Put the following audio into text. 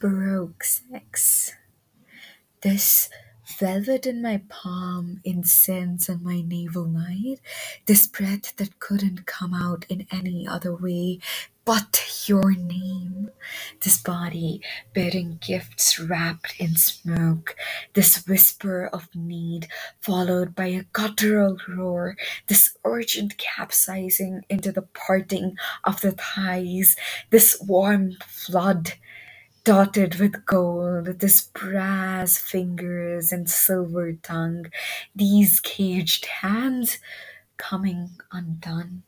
Baroque sex. This velvet in my palm, incense on my navel night, this breath that couldn't come out in any other way but your name, this body bearing gifts wrapped in smoke, this whisper of need followed by a guttural roar, this urgent capsizing into the parting of the thighs, this warm flood dotted with gold, this brass fingers and silver tongue, these caged hands coming undone.